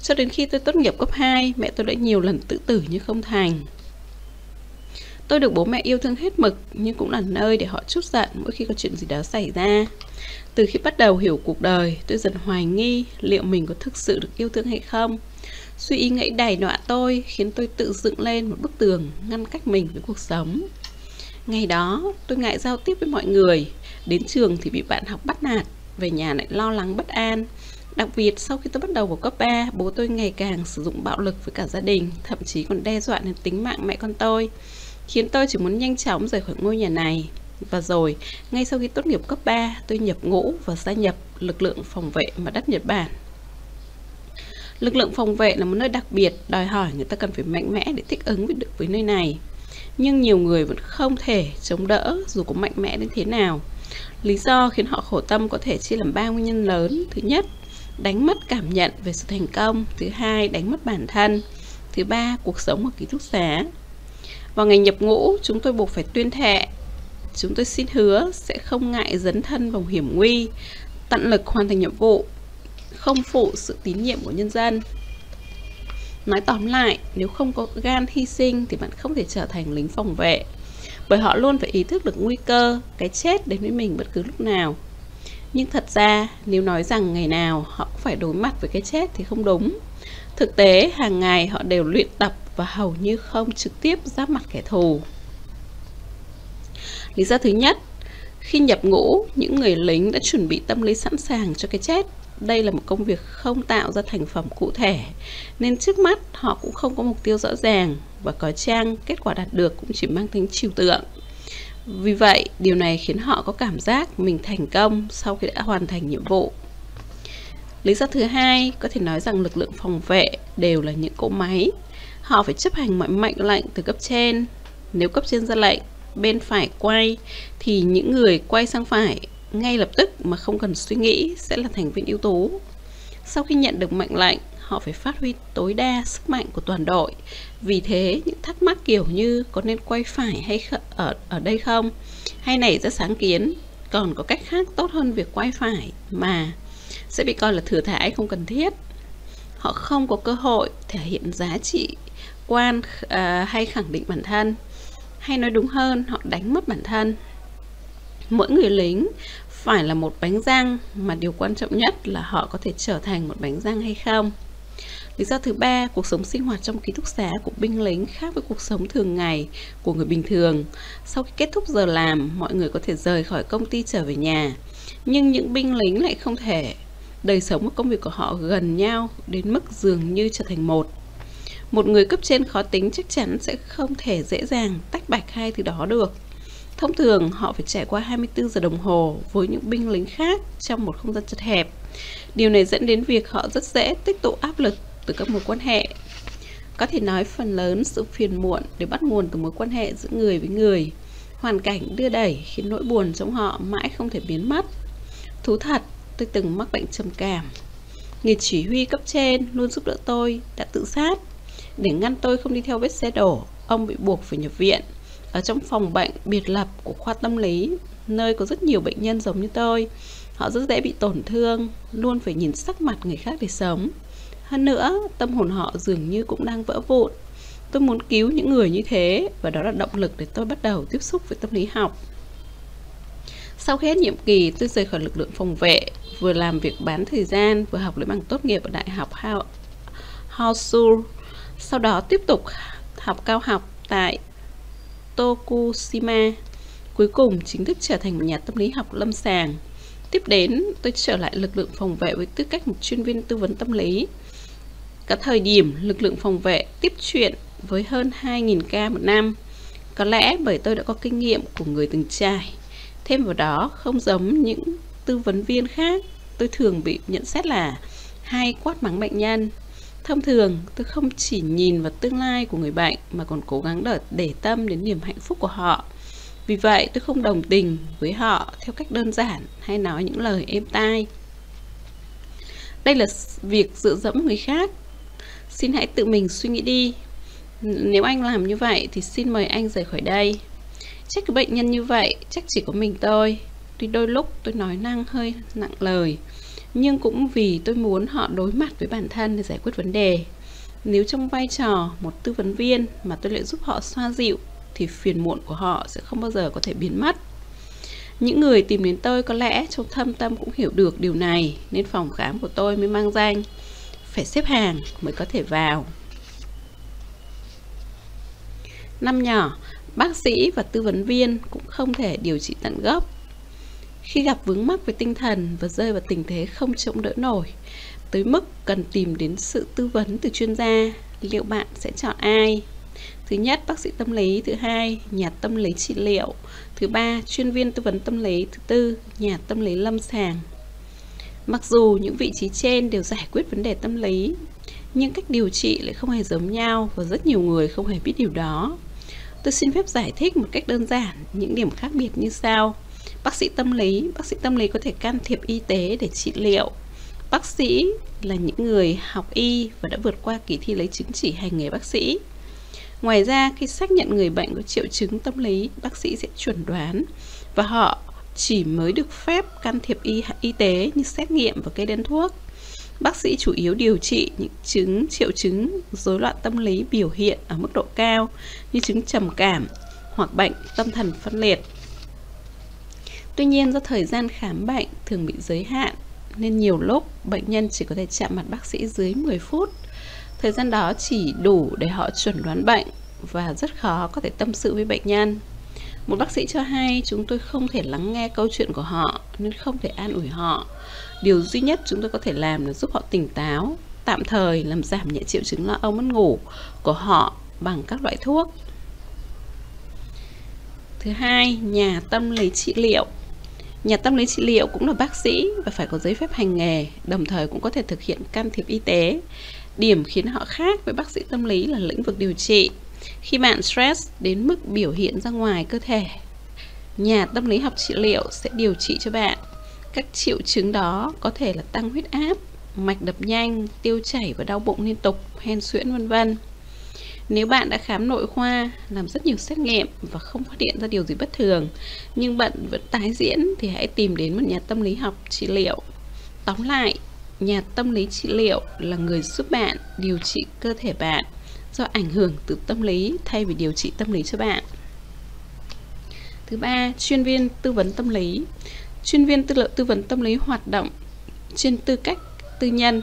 Cho đến khi tôi tốt nghiệp cấp 2, mẹ tôi đã nhiều lần tự tử nhưng không thành. Tôi được bố mẹ yêu thương hết mực, nhưng cũng là nơi để họ chút giận mỗi khi có chuyện gì đó xảy ra. Từ khi bắt đầu hiểu cuộc đời, tôi dần hoài nghi liệu mình có thực sự được yêu thương hay không. Suy ý nghĩ đầy đọa tôi khiến tôi tự dựng lên một bức tường ngăn cách mình với cuộc sống. Ngày đó, tôi ngại giao tiếp với mọi người. Đến trường thì bị bạn học bắt nạt, về nhà lại lo lắng bất an. Đặc biệt sau khi tôi bắt đầu vào cấp 3, bố tôi ngày càng sử dụng bạo lực với cả gia đình, thậm chí còn đe dọa đến tính mạng mẹ con tôi, khiến tôi chỉ muốn nhanh chóng rời khỏi ngôi nhà này. Và rồi, ngay sau khi tốt nghiệp cấp 3, tôi nhập ngũ và gia nhập lực lượng phòng vệ mặt đất Nhật Bản. Lực lượng phòng vệ là một nơi đặc biệt, đòi hỏi người ta cần phải mạnh mẽ để thích ứng với được với nơi này. Nhưng nhiều người vẫn không thể chống đỡ dù có mạnh mẽ đến thế nào. Lý do khiến họ khổ tâm có thể chia làm ba nguyên nhân lớn. Thứ nhất, đánh mất cảm nhận về sự thành công. Thứ hai, đánh mất bản thân. Thứ ba, cuộc sống ở ký túc xá. Vào ngày nhập ngũ, chúng tôi buộc phải tuyên thệ Chúng tôi xin hứa sẽ không ngại dấn thân vào hiểm nguy, tận lực hoàn thành nhiệm vụ, không phụ sự tín nhiệm của nhân dân. Nói tóm lại, nếu không có gan hy sinh thì bạn không thể trở thành lính phòng vệ. Bởi họ luôn phải ý thức được nguy cơ, cái chết đến với mình bất cứ lúc nào. Nhưng thật ra, nếu nói rằng ngày nào họ cũng phải đối mặt với cái chết thì không đúng. Thực tế, hàng ngày họ đều luyện tập và hầu như không trực tiếp giáp mặt kẻ thù. Lý do thứ nhất, khi nhập ngũ, những người lính đã chuẩn bị tâm lý sẵn sàng cho cái chết. Đây là một công việc không tạo ra thành phẩm cụ thể, nên trước mắt họ cũng không có mục tiêu rõ ràng và có trang kết quả đạt được cũng chỉ mang tính trừu tượng. Vì vậy, điều này khiến họ có cảm giác mình thành công sau khi đã hoàn thành nhiệm vụ. Lý do thứ hai, có thể nói rằng lực lượng phòng vệ đều là những cỗ máy. Họ phải chấp hành mọi mệnh lệnh từ cấp trên. Nếu cấp trên ra lệnh, bên phải quay thì những người quay sang phải ngay lập tức mà không cần suy nghĩ sẽ là thành viên ưu tú. Sau khi nhận được mệnh lệnh, họ phải phát huy tối đa sức mạnh của toàn đội. Vì thế, những thắc mắc kiểu như có nên quay phải hay ở ở đây không, hay này rất sáng kiến, còn có cách khác tốt hơn việc quay phải mà sẽ bị coi là thừa thải không cần thiết. Họ không có cơ hội thể hiện giá trị quan uh, hay khẳng định bản thân hay nói đúng hơn họ đánh mất bản thân mỗi người lính phải là một bánh răng mà điều quan trọng nhất là họ có thể trở thành một bánh răng hay không. Lý do thứ ba, cuộc sống sinh hoạt trong ký túc xá của binh lính khác với cuộc sống thường ngày của người bình thường. Sau khi kết thúc giờ làm, mọi người có thể rời khỏi công ty trở về nhà. Nhưng những binh lính lại không thể. Đời sống và công việc của họ gần nhau đến mức dường như trở thành một. Một người cấp trên khó tính chắc chắn sẽ không thể dễ dàng tách bạch hai thứ đó được. Thông thường họ phải trải qua 24 giờ đồng hồ với những binh lính khác trong một không gian chật hẹp. Điều này dẫn đến việc họ rất dễ tích tụ áp lực từ các mối quan hệ. Có thể nói phần lớn sự phiền muộn đều bắt nguồn từ mối quan hệ giữa người với người. Hoàn cảnh đưa đẩy khiến nỗi buồn trong họ mãi không thể biến mất. Thú thật, tôi từng mắc bệnh trầm cảm. Người chỉ huy cấp trên luôn giúp đỡ tôi đã tự sát để ngăn tôi không đi theo vết xe đổ, ông bị buộc phải nhập viện ở trong phòng bệnh biệt lập của khoa tâm lý, nơi có rất nhiều bệnh nhân giống như tôi. Họ rất dễ bị tổn thương, luôn phải nhìn sắc mặt người khác để sống. Hơn nữa, tâm hồn họ dường như cũng đang vỡ vụn. Tôi muốn cứu những người như thế và đó là động lực để tôi bắt đầu tiếp xúc với tâm lý học. Sau khi hết nhiệm kỳ, tôi rời khỏi lực lượng phòng vệ, vừa làm việc bán thời gian, vừa học lấy bằng tốt nghiệp ở Đại học Hosur sau đó tiếp tục học cao học tại Tokushima. Cuối cùng chính thức trở thành một nhà tâm lý học lâm sàng. Tiếp đến, tôi trở lại lực lượng phòng vệ với tư cách một chuyên viên tư vấn tâm lý. Cả thời điểm, lực lượng phòng vệ tiếp chuyện với hơn 2.000 ca một năm. Có lẽ bởi tôi đã có kinh nghiệm của người từng trải. Thêm vào đó, không giống những tư vấn viên khác, tôi thường bị nhận xét là hay quát mắng bệnh nhân Thông thường, tôi không chỉ nhìn vào tương lai của người bệnh mà còn cố gắng để, để tâm đến niềm hạnh phúc của họ. Vì vậy, tôi không đồng tình với họ theo cách đơn giản hay nói những lời êm tai. Đây là việc dựa dẫm người khác. Xin hãy tự mình suy nghĩ đi, nếu anh làm như vậy thì xin mời anh rời khỏi đây trách cái bệnh nhân như vậy chắc chỉ có mình tôi tuy đôi lúc tôi nói năng hơi nặng lời nhưng cũng vì tôi muốn họ đối mặt với bản thân để giải quyết vấn đề. Nếu trong vai trò một tư vấn viên mà tôi lại giúp họ xoa dịu, thì phiền muộn của họ sẽ không bao giờ có thể biến mất. Những người tìm đến tôi có lẽ trong thâm tâm cũng hiểu được điều này, nên phòng khám của tôi mới mang danh, phải xếp hàng mới có thể vào. Năm nhỏ, bác sĩ và tư vấn viên cũng không thể điều trị tận gốc khi gặp vướng mắc về tinh thần và rơi vào tình thế không chống đỡ nổi, tới mức cần tìm đến sự tư vấn từ chuyên gia, liệu bạn sẽ chọn ai? Thứ nhất, bác sĩ tâm lý. Thứ hai, nhà tâm lý trị liệu. Thứ ba, chuyên viên tư vấn tâm lý. Thứ tư, nhà tâm lý lâm sàng. Mặc dù những vị trí trên đều giải quyết vấn đề tâm lý, nhưng cách điều trị lại không hề giống nhau và rất nhiều người không hề biết điều đó. Tôi xin phép giải thích một cách đơn giản những điểm khác biệt như sau bác sĩ tâm lý. Bác sĩ tâm lý có thể can thiệp y tế để trị liệu. Bác sĩ là những người học y và đã vượt qua kỳ thi lấy chứng chỉ hành nghề bác sĩ. Ngoài ra khi xác nhận người bệnh có triệu chứng tâm lý bác sĩ sẽ chuẩn đoán và họ chỉ mới được phép can thiệp y, y tế như xét nghiệm và kê đơn thuốc. Bác sĩ chủ yếu điều trị những chứng triệu chứng rối loạn tâm lý biểu hiện ở mức độ cao như chứng trầm cảm hoặc bệnh tâm thần phân liệt. Tuy nhiên do thời gian khám bệnh thường bị giới hạn nên nhiều lúc bệnh nhân chỉ có thể chạm mặt bác sĩ dưới 10 phút. Thời gian đó chỉ đủ để họ chuẩn đoán bệnh và rất khó có thể tâm sự với bệnh nhân. Một bác sĩ cho hay chúng tôi không thể lắng nghe câu chuyện của họ nên không thể an ủi họ. Điều duy nhất chúng tôi có thể làm là giúp họ tỉnh táo, tạm thời làm giảm nhẹ triệu chứng lo âu mất ngủ của họ bằng các loại thuốc. Thứ hai, nhà tâm lý trị liệu Nhà tâm lý trị liệu cũng là bác sĩ và phải có giấy phép hành nghề, đồng thời cũng có thể thực hiện can thiệp y tế. Điểm khiến họ khác với bác sĩ tâm lý là lĩnh vực điều trị. Khi bạn stress đến mức biểu hiện ra ngoài cơ thể, nhà tâm lý học trị liệu sẽ điều trị cho bạn. Các triệu chứng đó có thể là tăng huyết áp, mạch đập nhanh, tiêu chảy và đau bụng liên tục, hen suyễn vân vân. Nếu bạn đã khám nội khoa, làm rất nhiều xét nghiệm và không phát hiện ra điều gì bất thường, nhưng bệnh vẫn tái diễn thì hãy tìm đến một nhà tâm lý học trị liệu. Tóm lại, nhà tâm lý trị liệu là người giúp bạn điều trị cơ thể bạn do ảnh hưởng từ tâm lý thay vì điều trị tâm lý cho bạn. Thứ ba, chuyên viên tư vấn tâm lý. Chuyên viên tư, tư vấn tâm lý hoạt động trên tư cách tư nhân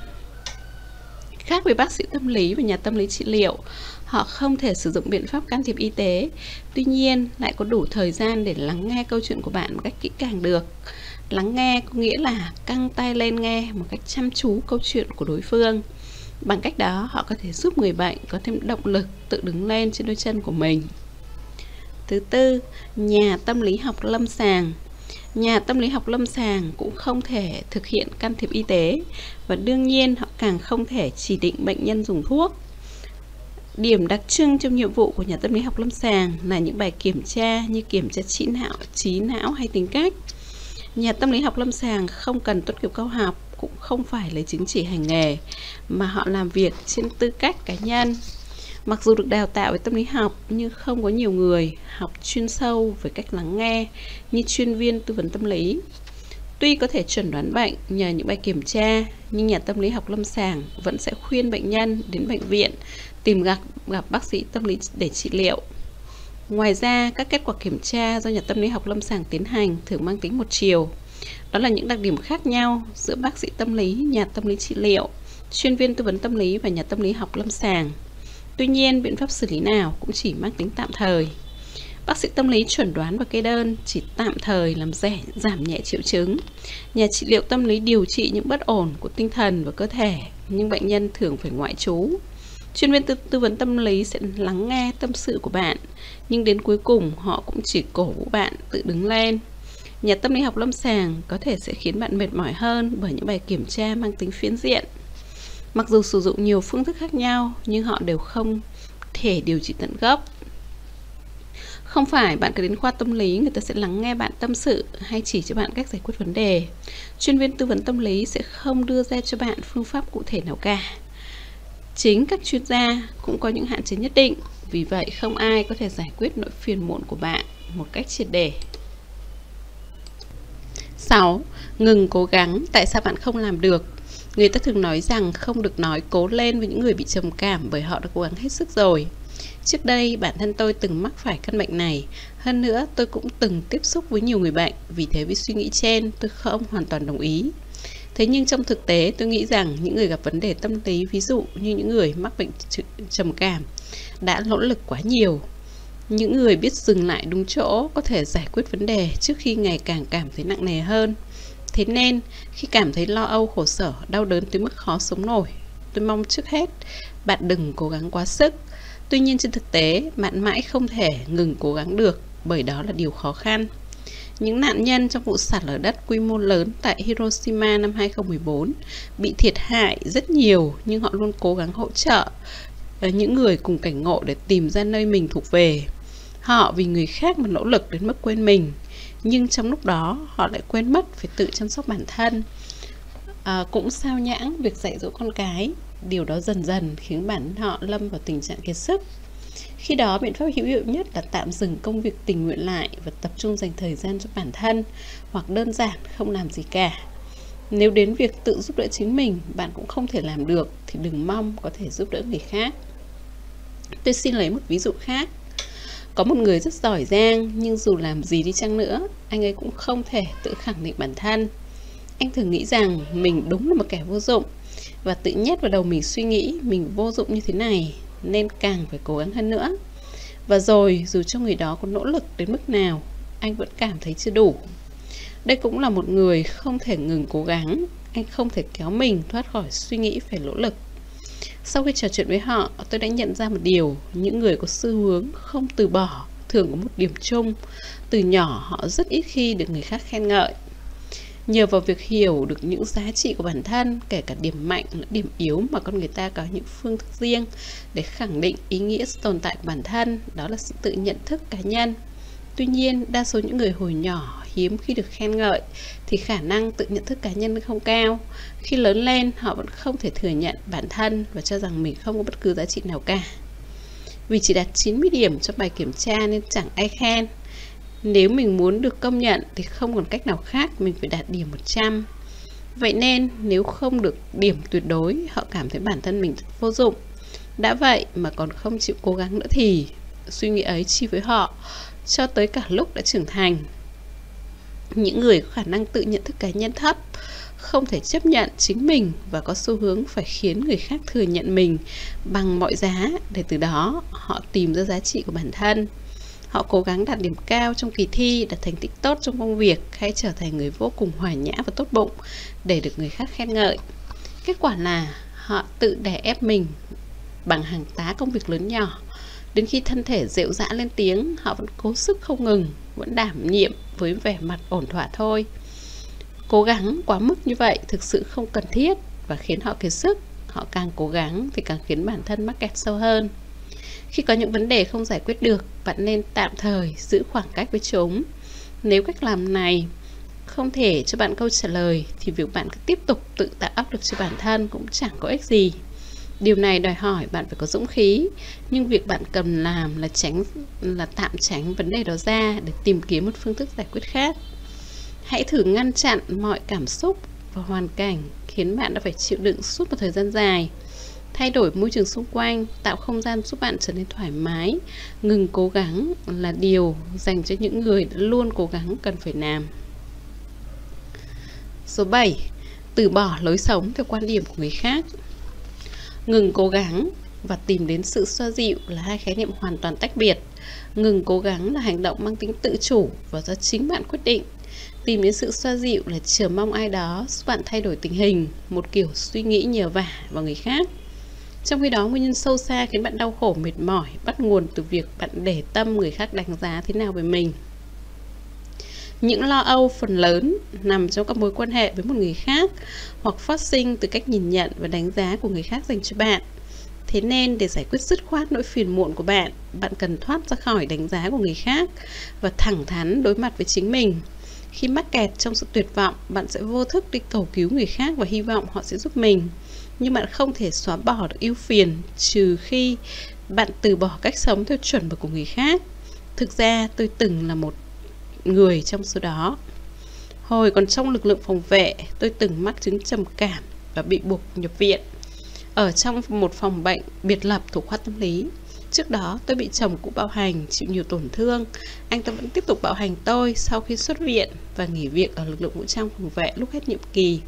khác với bác sĩ tâm lý và nhà tâm lý trị liệu họ không thể sử dụng biện pháp can thiệp y tế. Tuy nhiên, lại có đủ thời gian để lắng nghe câu chuyện của bạn một cách kỹ càng được. Lắng nghe có nghĩa là căng tay lên nghe một cách chăm chú câu chuyện của đối phương. Bằng cách đó, họ có thể giúp người bệnh có thêm động lực tự đứng lên trên đôi chân của mình. Thứ tư, nhà tâm lý học lâm sàng. Nhà tâm lý học lâm sàng cũng không thể thực hiện can thiệp y tế và đương nhiên họ càng không thể chỉ định bệnh nhân dùng thuốc. Điểm đặc trưng trong nhiệm vụ của nhà tâm lý học lâm sàng là những bài kiểm tra như kiểm tra trí não, trí não hay tính cách. Nhà tâm lý học lâm sàng không cần tốt nghiệp cao học, cũng không phải lấy chứng chỉ hành nghề, mà họ làm việc trên tư cách cá nhân. Mặc dù được đào tạo về tâm lý học nhưng không có nhiều người học chuyên sâu về cách lắng nghe như chuyên viên tư vấn tâm lý. Tuy có thể chuẩn đoán bệnh nhờ những bài kiểm tra, nhưng nhà tâm lý học lâm sàng vẫn sẽ khuyên bệnh nhân đến bệnh viện tìm gặp gặp bác sĩ tâm lý để trị liệu. Ngoài ra, các kết quả kiểm tra do nhà tâm lý học lâm sàng tiến hành thường mang tính một chiều. Đó là những đặc điểm khác nhau giữa bác sĩ tâm lý, nhà tâm lý trị liệu, chuyên viên tư vấn tâm lý và nhà tâm lý học lâm sàng. Tuy nhiên, biện pháp xử lý nào cũng chỉ mang tính tạm thời. Bác sĩ tâm lý chuẩn đoán và kê đơn chỉ tạm thời làm rẻ, giảm nhẹ triệu chứng. Nhà trị liệu tâm lý điều trị những bất ổn của tinh thần và cơ thể, nhưng bệnh nhân thường phải ngoại trú. Chuyên viên tư, tư vấn tâm lý sẽ lắng nghe tâm sự của bạn, nhưng đến cuối cùng họ cũng chỉ cổ vũ bạn tự đứng lên. Nhà tâm lý học lâm sàng có thể sẽ khiến bạn mệt mỏi hơn bởi những bài kiểm tra mang tính phiến diện. Mặc dù sử dụng nhiều phương thức khác nhau, nhưng họ đều không thể điều trị tận gốc. Không phải bạn cứ đến khoa tâm lý người ta sẽ lắng nghe bạn tâm sự hay chỉ cho bạn cách giải quyết vấn đề. Chuyên viên tư vấn tâm lý sẽ không đưa ra cho bạn phương pháp cụ thể nào cả Chính các chuyên gia cũng có những hạn chế nhất định, vì vậy không ai có thể giải quyết nỗi phiền muộn của bạn một cách triệt để. 6. Ngừng cố gắng, tại sao bạn không làm được? Người ta thường nói rằng không được nói cố lên với những người bị trầm cảm bởi họ đã cố gắng hết sức rồi. Trước đây, bản thân tôi từng mắc phải căn bệnh này. Hơn nữa, tôi cũng từng tiếp xúc với nhiều người bệnh, vì thế với suy nghĩ trên, tôi không hoàn toàn đồng ý. Thế nhưng trong thực tế, tôi nghĩ rằng những người gặp vấn đề tâm lý, ví dụ như những người mắc bệnh trầm cảm, đã nỗ lực quá nhiều. Những người biết dừng lại đúng chỗ có thể giải quyết vấn đề trước khi ngày càng cảm thấy nặng nề hơn. Thế nên, khi cảm thấy lo âu, khổ sở, đau đớn tới mức khó sống nổi, tôi mong trước hết bạn đừng cố gắng quá sức. Tuy nhiên trên thực tế, bạn mãi không thể ngừng cố gắng được bởi đó là điều khó khăn. Những nạn nhân trong vụ sạt lở đất quy mô lớn tại Hiroshima năm 2014 bị thiệt hại rất nhiều nhưng họ luôn cố gắng hỗ trợ ờ, những người cùng cảnh ngộ để tìm ra nơi mình thuộc về. Họ vì người khác mà nỗ lực đến mức quên mình nhưng trong lúc đó họ lại quên mất phải tự chăm sóc bản thân à, cũng sao nhãng việc dạy dỗ con cái điều đó dần dần khiến bản họ lâm vào tình trạng kiệt sức khi đó biện pháp hữu hiệu nhất là tạm dừng công việc tình nguyện lại và tập trung dành thời gian cho bản thân hoặc đơn giản không làm gì cả. Nếu đến việc tự giúp đỡ chính mình bạn cũng không thể làm được thì đừng mong có thể giúp đỡ người khác. Tôi xin lấy một ví dụ khác. Có một người rất giỏi giang nhưng dù làm gì đi chăng nữa, anh ấy cũng không thể tự khẳng định bản thân. Anh thường nghĩ rằng mình đúng là một kẻ vô dụng và tự nhét vào đầu mình suy nghĩ mình vô dụng như thế này nên càng phải cố gắng hơn nữa. Và rồi dù cho người đó có nỗ lực đến mức nào, anh vẫn cảm thấy chưa đủ. Đây cũng là một người không thể ngừng cố gắng, anh không thể kéo mình thoát khỏi suy nghĩ phải nỗ lực sau khi trò chuyện với họ, tôi đã nhận ra một điều, những người có xu hướng không từ bỏ thường có một điểm chung, từ nhỏ họ rất ít khi được người khác khen ngợi. Nhờ vào việc hiểu được những giá trị của bản thân, kể cả điểm mạnh lẫn điểm yếu mà con người ta có những phương thức riêng để khẳng định ý nghĩa tồn tại của bản thân, đó là sự tự nhận thức cá nhân. Tuy nhiên, đa số những người hồi nhỏ hiếm khi được khen ngợi thì khả năng tự nhận thức cá nhân không cao. Khi lớn lên, họ vẫn không thể thừa nhận bản thân và cho rằng mình không có bất cứ giá trị nào cả. Vì chỉ đạt 90 điểm cho bài kiểm tra nên chẳng ai khen. Nếu mình muốn được công nhận thì không còn cách nào khác mình phải đạt điểm 100. Vậy nên nếu không được điểm tuyệt đối, họ cảm thấy bản thân mình vô dụng. Đã vậy mà còn không chịu cố gắng nữa thì suy nghĩ ấy chi với họ cho tới cả lúc đã trưởng thành những người có khả năng tự nhận thức cá nhân thấp không thể chấp nhận chính mình và có xu hướng phải khiến người khác thừa nhận mình bằng mọi giá để từ đó họ tìm ra giá trị của bản thân họ cố gắng đạt điểm cao trong kỳ thi đạt thành tích tốt trong công việc hay trở thành người vô cùng hòa nhã và tốt bụng để được người khác khen ngợi kết quả là họ tự đè ép mình bằng hàng tá công việc lớn nhỏ Đến khi thân thể dịu dã lên tiếng, họ vẫn cố sức không ngừng, vẫn đảm nhiệm với vẻ mặt ổn thỏa thôi. Cố gắng quá mức như vậy thực sự không cần thiết và khiến họ kiệt sức. Họ càng cố gắng thì càng khiến bản thân mắc kẹt sâu hơn. Khi có những vấn đề không giải quyết được, bạn nên tạm thời giữ khoảng cách với chúng. Nếu cách làm này không thể cho bạn câu trả lời thì việc bạn cứ tiếp tục tự tạo áp lực cho bản thân cũng chẳng có ích gì. Điều này đòi hỏi bạn phải có dũng khí, nhưng việc bạn cần làm là tránh là tạm tránh vấn đề đó ra để tìm kiếm một phương thức giải quyết khác. Hãy thử ngăn chặn mọi cảm xúc và hoàn cảnh khiến bạn đã phải chịu đựng suốt một thời gian dài. Thay đổi môi trường xung quanh, tạo không gian giúp bạn trở nên thoải mái, ngừng cố gắng là điều dành cho những người đã luôn cố gắng cần phải làm. Số 7. Từ bỏ lối sống theo quan điểm của người khác ngừng cố gắng và tìm đến sự xoa dịu là hai khái niệm hoàn toàn tách biệt ngừng cố gắng là hành động mang tính tự chủ và do chính bạn quyết định tìm đến sự xoa dịu là chờ mong ai đó giúp bạn thay đổi tình hình một kiểu suy nghĩ nhờ vả vào người khác trong khi đó nguyên nhân sâu xa khiến bạn đau khổ mệt mỏi bắt nguồn từ việc bạn để tâm người khác đánh giá thế nào về mình những lo âu phần lớn nằm trong các mối quan hệ với một người khác hoặc phát sinh từ cách nhìn nhận và đánh giá của người khác dành cho bạn. Thế nên để giải quyết dứt khoát nỗi phiền muộn của bạn, bạn cần thoát ra khỏi đánh giá của người khác và thẳng thắn đối mặt với chính mình. Khi mắc kẹt trong sự tuyệt vọng, bạn sẽ vô thức đi cầu cứu người khác và hy vọng họ sẽ giúp mình nhưng bạn không thể xóa bỏ được ưu phiền trừ khi bạn từ bỏ cách sống theo chuẩn mực của người khác thực ra tôi từng là một người trong số đó hồi còn trong lực lượng phòng vệ tôi từng mắc chứng trầm cảm và bị buộc nhập viện ở trong một phòng bệnh biệt lập thuộc khoa tâm lý Trước đó tôi bị chồng cũ bạo hành, chịu nhiều tổn thương. Anh ta vẫn tiếp tục bạo hành tôi sau khi xuất viện và nghỉ việc ở lực lượng vũ trang phòng vệ lúc hết nhiệm kỳ.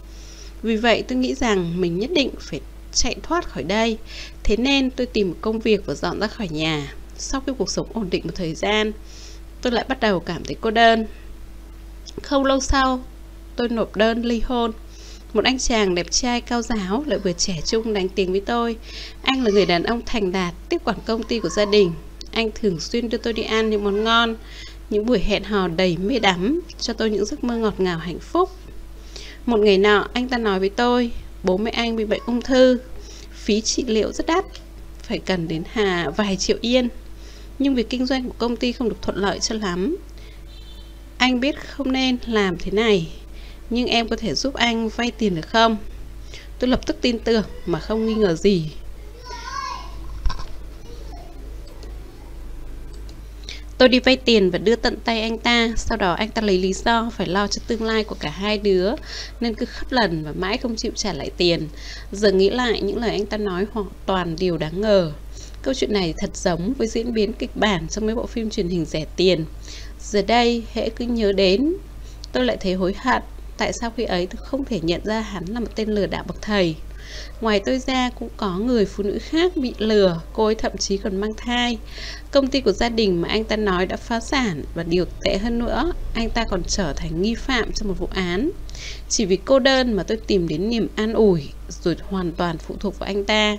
Vì vậy tôi nghĩ rằng mình nhất định phải chạy thoát khỏi đây. Thế nên tôi tìm một công việc và dọn ra khỏi nhà. Sau khi cuộc sống ổn định một thời gian, tôi lại bắt đầu cảm thấy cô đơn. Không lâu sau, tôi nộp đơn ly hôn. Một anh chàng đẹp trai cao giáo lại vừa trẻ trung đánh tiếng với tôi. Anh là người đàn ông thành đạt, tiếp quản công ty của gia đình. Anh thường xuyên đưa tôi đi ăn những món ngon, những buổi hẹn hò đầy mê đắm, cho tôi những giấc mơ ngọt ngào hạnh phúc. Một ngày nọ, anh ta nói với tôi, bố mẹ anh bị bệnh ung thư, phí trị liệu rất đắt, phải cần đến hà vài triệu yên. Nhưng việc kinh doanh của công ty không được thuận lợi cho lắm. Anh biết không nên làm thế này, nhưng em có thể giúp anh vay tiền được không? Tôi lập tức tin tưởng mà không nghi ngờ gì. Tôi đi vay tiền và đưa tận tay anh ta. Sau đó anh ta lấy lý do phải lo cho tương lai của cả hai đứa Nên cứ khắp lần và mãi không chịu trả lại tiền. Giờ nghĩ lại những lời anh ta nói hoàn toàn điều đáng ngờ. Câu chuyện này thật giống với diễn biến kịch bản trong mấy bộ phim truyền hình rẻ tiền. Giờ đây, hễ cứ nhớ đến. Tôi lại thấy hối hận Tại sao khi ấy tôi không thể nhận ra hắn là một tên lừa đảo bậc thầy? Ngoài tôi ra cũng có người phụ nữ khác bị lừa, Cô ấy thậm chí còn mang thai. Công ty của gia đình mà anh ta nói đã phá sản Và điều tệ hơn nữa, Anh ta còn trở thành nghi phạm trong một vụ án. Chỉ vì cô đơn mà tôi tìm đến niềm an ủi, Rồi hoàn toàn phụ thuộc vào anh ta.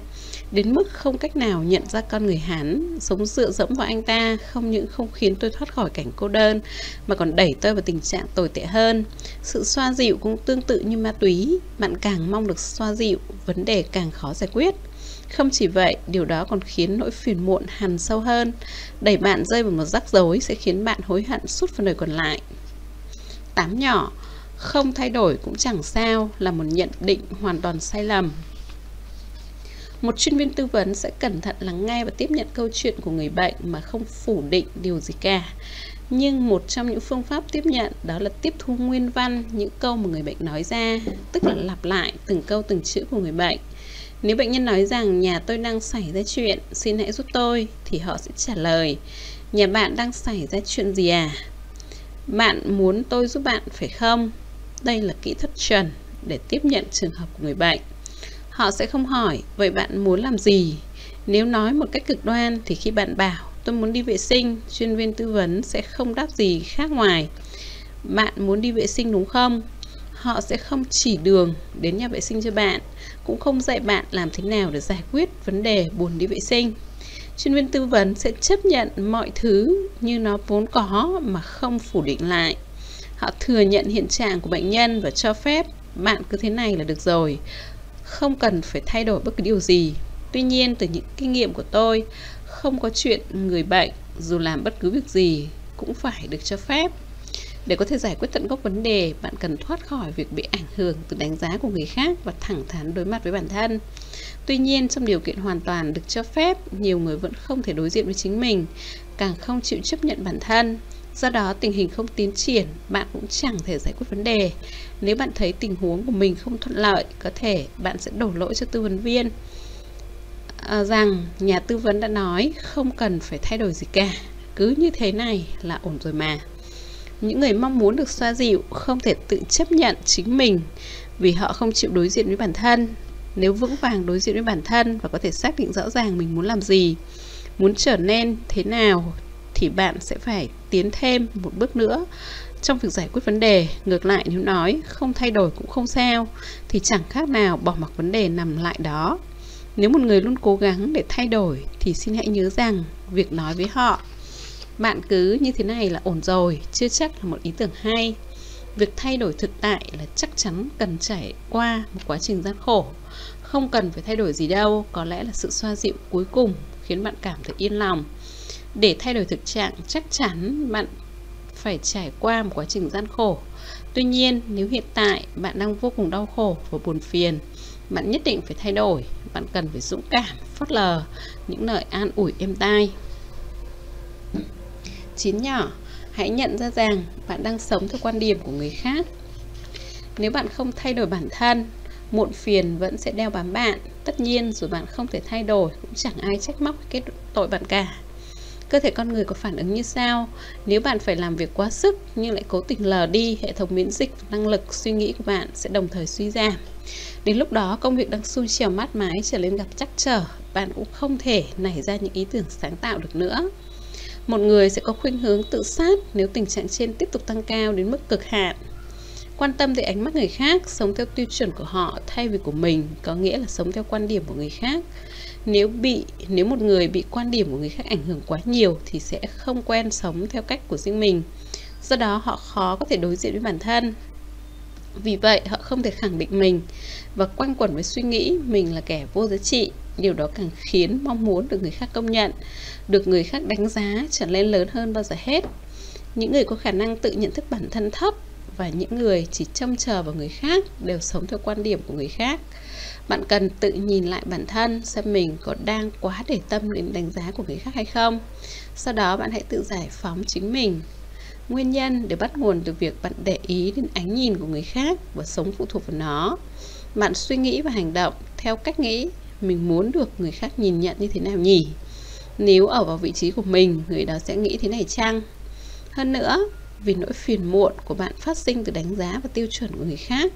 Đến mức không cách nào nhận ra con người Hán Sống dựa dẫm vào anh ta Không những không khiến tôi thoát khỏi cảnh cô đơn Mà còn đẩy tôi vào tình trạng tồi tệ hơn Sự xoa dịu cũng tương tự như ma túy Bạn càng mong được xoa dịu Vấn đề càng khó giải quyết không chỉ vậy, điều đó còn khiến nỗi phiền muộn hằn sâu hơn. Đẩy bạn rơi vào một rắc rối sẽ khiến bạn hối hận suốt phần đời còn lại. Tám nhỏ, không thay đổi cũng chẳng sao là một nhận định hoàn toàn sai lầm. Một chuyên viên tư vấn sẽ cẩn thận lắng nghe và tiếp nhận câu chuyện của người bệnh mà không phủ định điều gì cả. Nhưng một trong những phương pháp tiếp nhận đó là tiếp thu nguyên văn những câu mà người bệnh nói ra, tức là lặp lại từng câu từng chữ của người bệnh. Nếu bệnh nhân nói rằng nhà tôi đang xảy ra chuyện, xin hãy giúp tôi, thì họ sẽ trả lời, nhà bạn đang xảy ra chuyện gì à? Bạn muốn tôi giúp bạn phải không? Đây là kỹ thuật chuẩn để tiếp nhận trường hợp của người bệnh. Họ sẽ không hỏi, vậy bạn muốn làm gì? Nếu nói một cách cực đoan thì khi bạn bảo tôi muốn đi vệ sinh, chuyên viên tư vấn sẽ không đáp gì khác ngoài. Bạn muốn đi vệ sinh đúng không? Họ sẽ không chỉ đường đến nhà vệ sinh cho bạn, cũng không dạy bạn làm thế nào để giải quyết vấn đề buồn đi vệ sinh. Chuyên viên tư vấn sẽ chấp nhận mọi thứ như nó vốn có mà không phủ định lại. Họ thừa nhận hiện trạng của bệnh nhân và cho phép bạn cứ thế này là được rồi không cần phải thay đổi bất cứ điều gì. Tuy nhiên, từ những kinh nghiệm của tôi, không có chuyện người bệnh dù làm bất cứ việc gì cũng phải được cho phép. Để có thể giải quyết tận gốc vấn đề, bạn cần thoát khỏi việc bị ảnh hưởng từ đánh giá của người khác và thẳng thắn đối mặt với bản thân. Tuy nhiên, trong điều kiện hoàn toàn được cho phép, nhiều người vẫn không thể đối diện với chính mình, càng không chịu chấp nhận bản thân. Do đó tình hình không tiến triển, bạn cũng chẳng thể giải quyết vấn đề. Nếu bạn thấy tình huống của mình không thuận lợi, có thể bạn sẽ đổ lỗi cho tư vấn viên à, rằng nhà tư vấn đã nói không cần phải thay đổi gì cả. Cứ như thế này là ổn rồi mà. Những người mong muốn được xoa dịu không thể tự chấp nhận chính mình vì họ không chịu đối diện với bản thân. Nếu vững vàng đối diện với bản thân và có thể xác định rõ ràng mình muốn làm gì, muốn trở nên thế nào thì bạn sẽ phải tiến thêm một bước nữa trong việc giải quyết vấn đề. Ngược lại, nếu nói không thay đổi cũng không sao, thì chẳng khác nào bỏ mặc vấn đề nằm lại đó. Nếu một người luôn cố gắng để thay đổi, thì xin hãy nhớ rằng việc nói với họ, bạn cứ như thế này là ổn rồi, chưa chắc là một ý tưởng hay. Việc thay đổi thực tại là chắc chắn cần trải qua một quá trình gian khổ. Không cần phải thay đổi gì đâu, có lẽ là sự xoa dịu cuối cùng khiến bạn cảm thấy yên lòng để thay đổi thực trạng, chắc chắn bạn phải trải qua một quá trình gian khổ. Tuy nhiên, nếu hiện tại bạn đang vô cùng đau khổ và buồn phiền, bạn nhất định phải thay đổi. Bạn cần phải dũng cảm, phớt lờ những lời an ủi êm tai. Chín nhỏ, hãy nhận ra rằng bạn đang sống theo quan điểm của người khác. Nếu bạn không thay đổi bản thân, muộn phiền vẫn sẽ đeo bám bạn. Tất nhiên, dù bạn không thể thay đổi, cũng chẳng ai trách móc cái tội bạn cả cơ thể con người có phản ứng như sau nếu bạn phải làm việc quá sức nhưng lại cố tình lờ đi, hệ thống miễn dịch năng lực suy nghĩ của bạn sẽ đồng thời suy giảm. Đến lúc đó, công việc đang xuôi chiều mát mái trở nên gặp chắc trở, bạn cũng không thể nảy ra những ý tưởng sáng tạo được nữa. Một người sẽ có khuynh hướng tự sát nếu tình trạng trên tiếp tục tăng cao đến mức cực hạn. Quan tâm tới ánh mắt người khác, sống theo tiêu chuẩn của họ thay vì của mình, có nghĩa là sống theo quan điểm của người khác nếu bị, nếu một người bị quan điểm của người khác ảnh hưởng quá nhiều thì sẽ không quen sống theo cách của riêng mình. Do đó, họ khó có thể đối diện với bản thân. Vì vậy, họ không thể khẳng định mình. Và quanh quẩn với suy nghĩ, mình là kẻ vô giá trị. Điều đó càng khiến mong muốn được người khác công nhận, được người khác đánh giá trở lên lớn hơn bao giờ hết. Những người có khả năng tự nhận thức bản thân thấp và những người chỉ trông chờ vào người khác đều sống theo quan điểm của người khác bạn cần tự nhìn lại bản thân, xem mình có đang quá để tâm đến đánh giá của người khác hay không. Sau đó bạn hãy tự giải phóng chính mình. Nguyên nhân đều bắt nguồn từ việc bạn để ý đến ánh nhìn của người khác và sống phụ thuộc vào nó. Bạn suy nghĩ và hành động theo cách nghĩ. Mình muốn được người khác nhìn nhận như thế nào nhỉ? Nếu ở vào vị trí của mình, người đó sẽ nghĩ thế này chăng? Hơn nữa vì nỗi phiền muộn của bạn phát sinh từ đánh giá và tiêu chuẩn của người khác,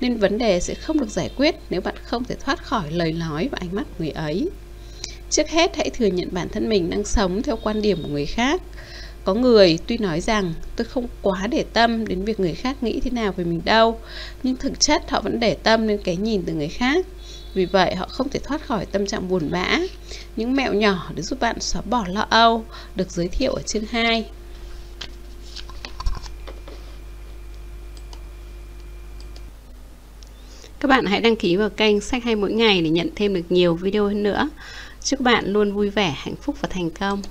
nên vấn đề sẽ không được giải quyết nếu bạn không thể thoát khỏi lời nói và ánh mắt của người ấy. Trước hết, hãy thừa nhận bản thân mình đang sống theo quan điểm của người khác. Có người tuy nói rằng, tôi không quá để tâm đến việc người khác nghĩ thế nào về mình đâu nhưng thực chất họ vẫn để tâm đến cái nhìn từ người khác. Vì vậy, họ không thể thoát khỏi tâm trạng buồn bã. Những mẹo nhỏ để giúp bạn xóa bỏ lo âu được giới thiệu ở chương 2 Các bạn hãy đăng ký vào kênh Sách hay mỗi ngày để nhận thêm được nhiều video hơn nữa. Chúc các bạn luôn vui vẻ, hạnh phúc và thành công.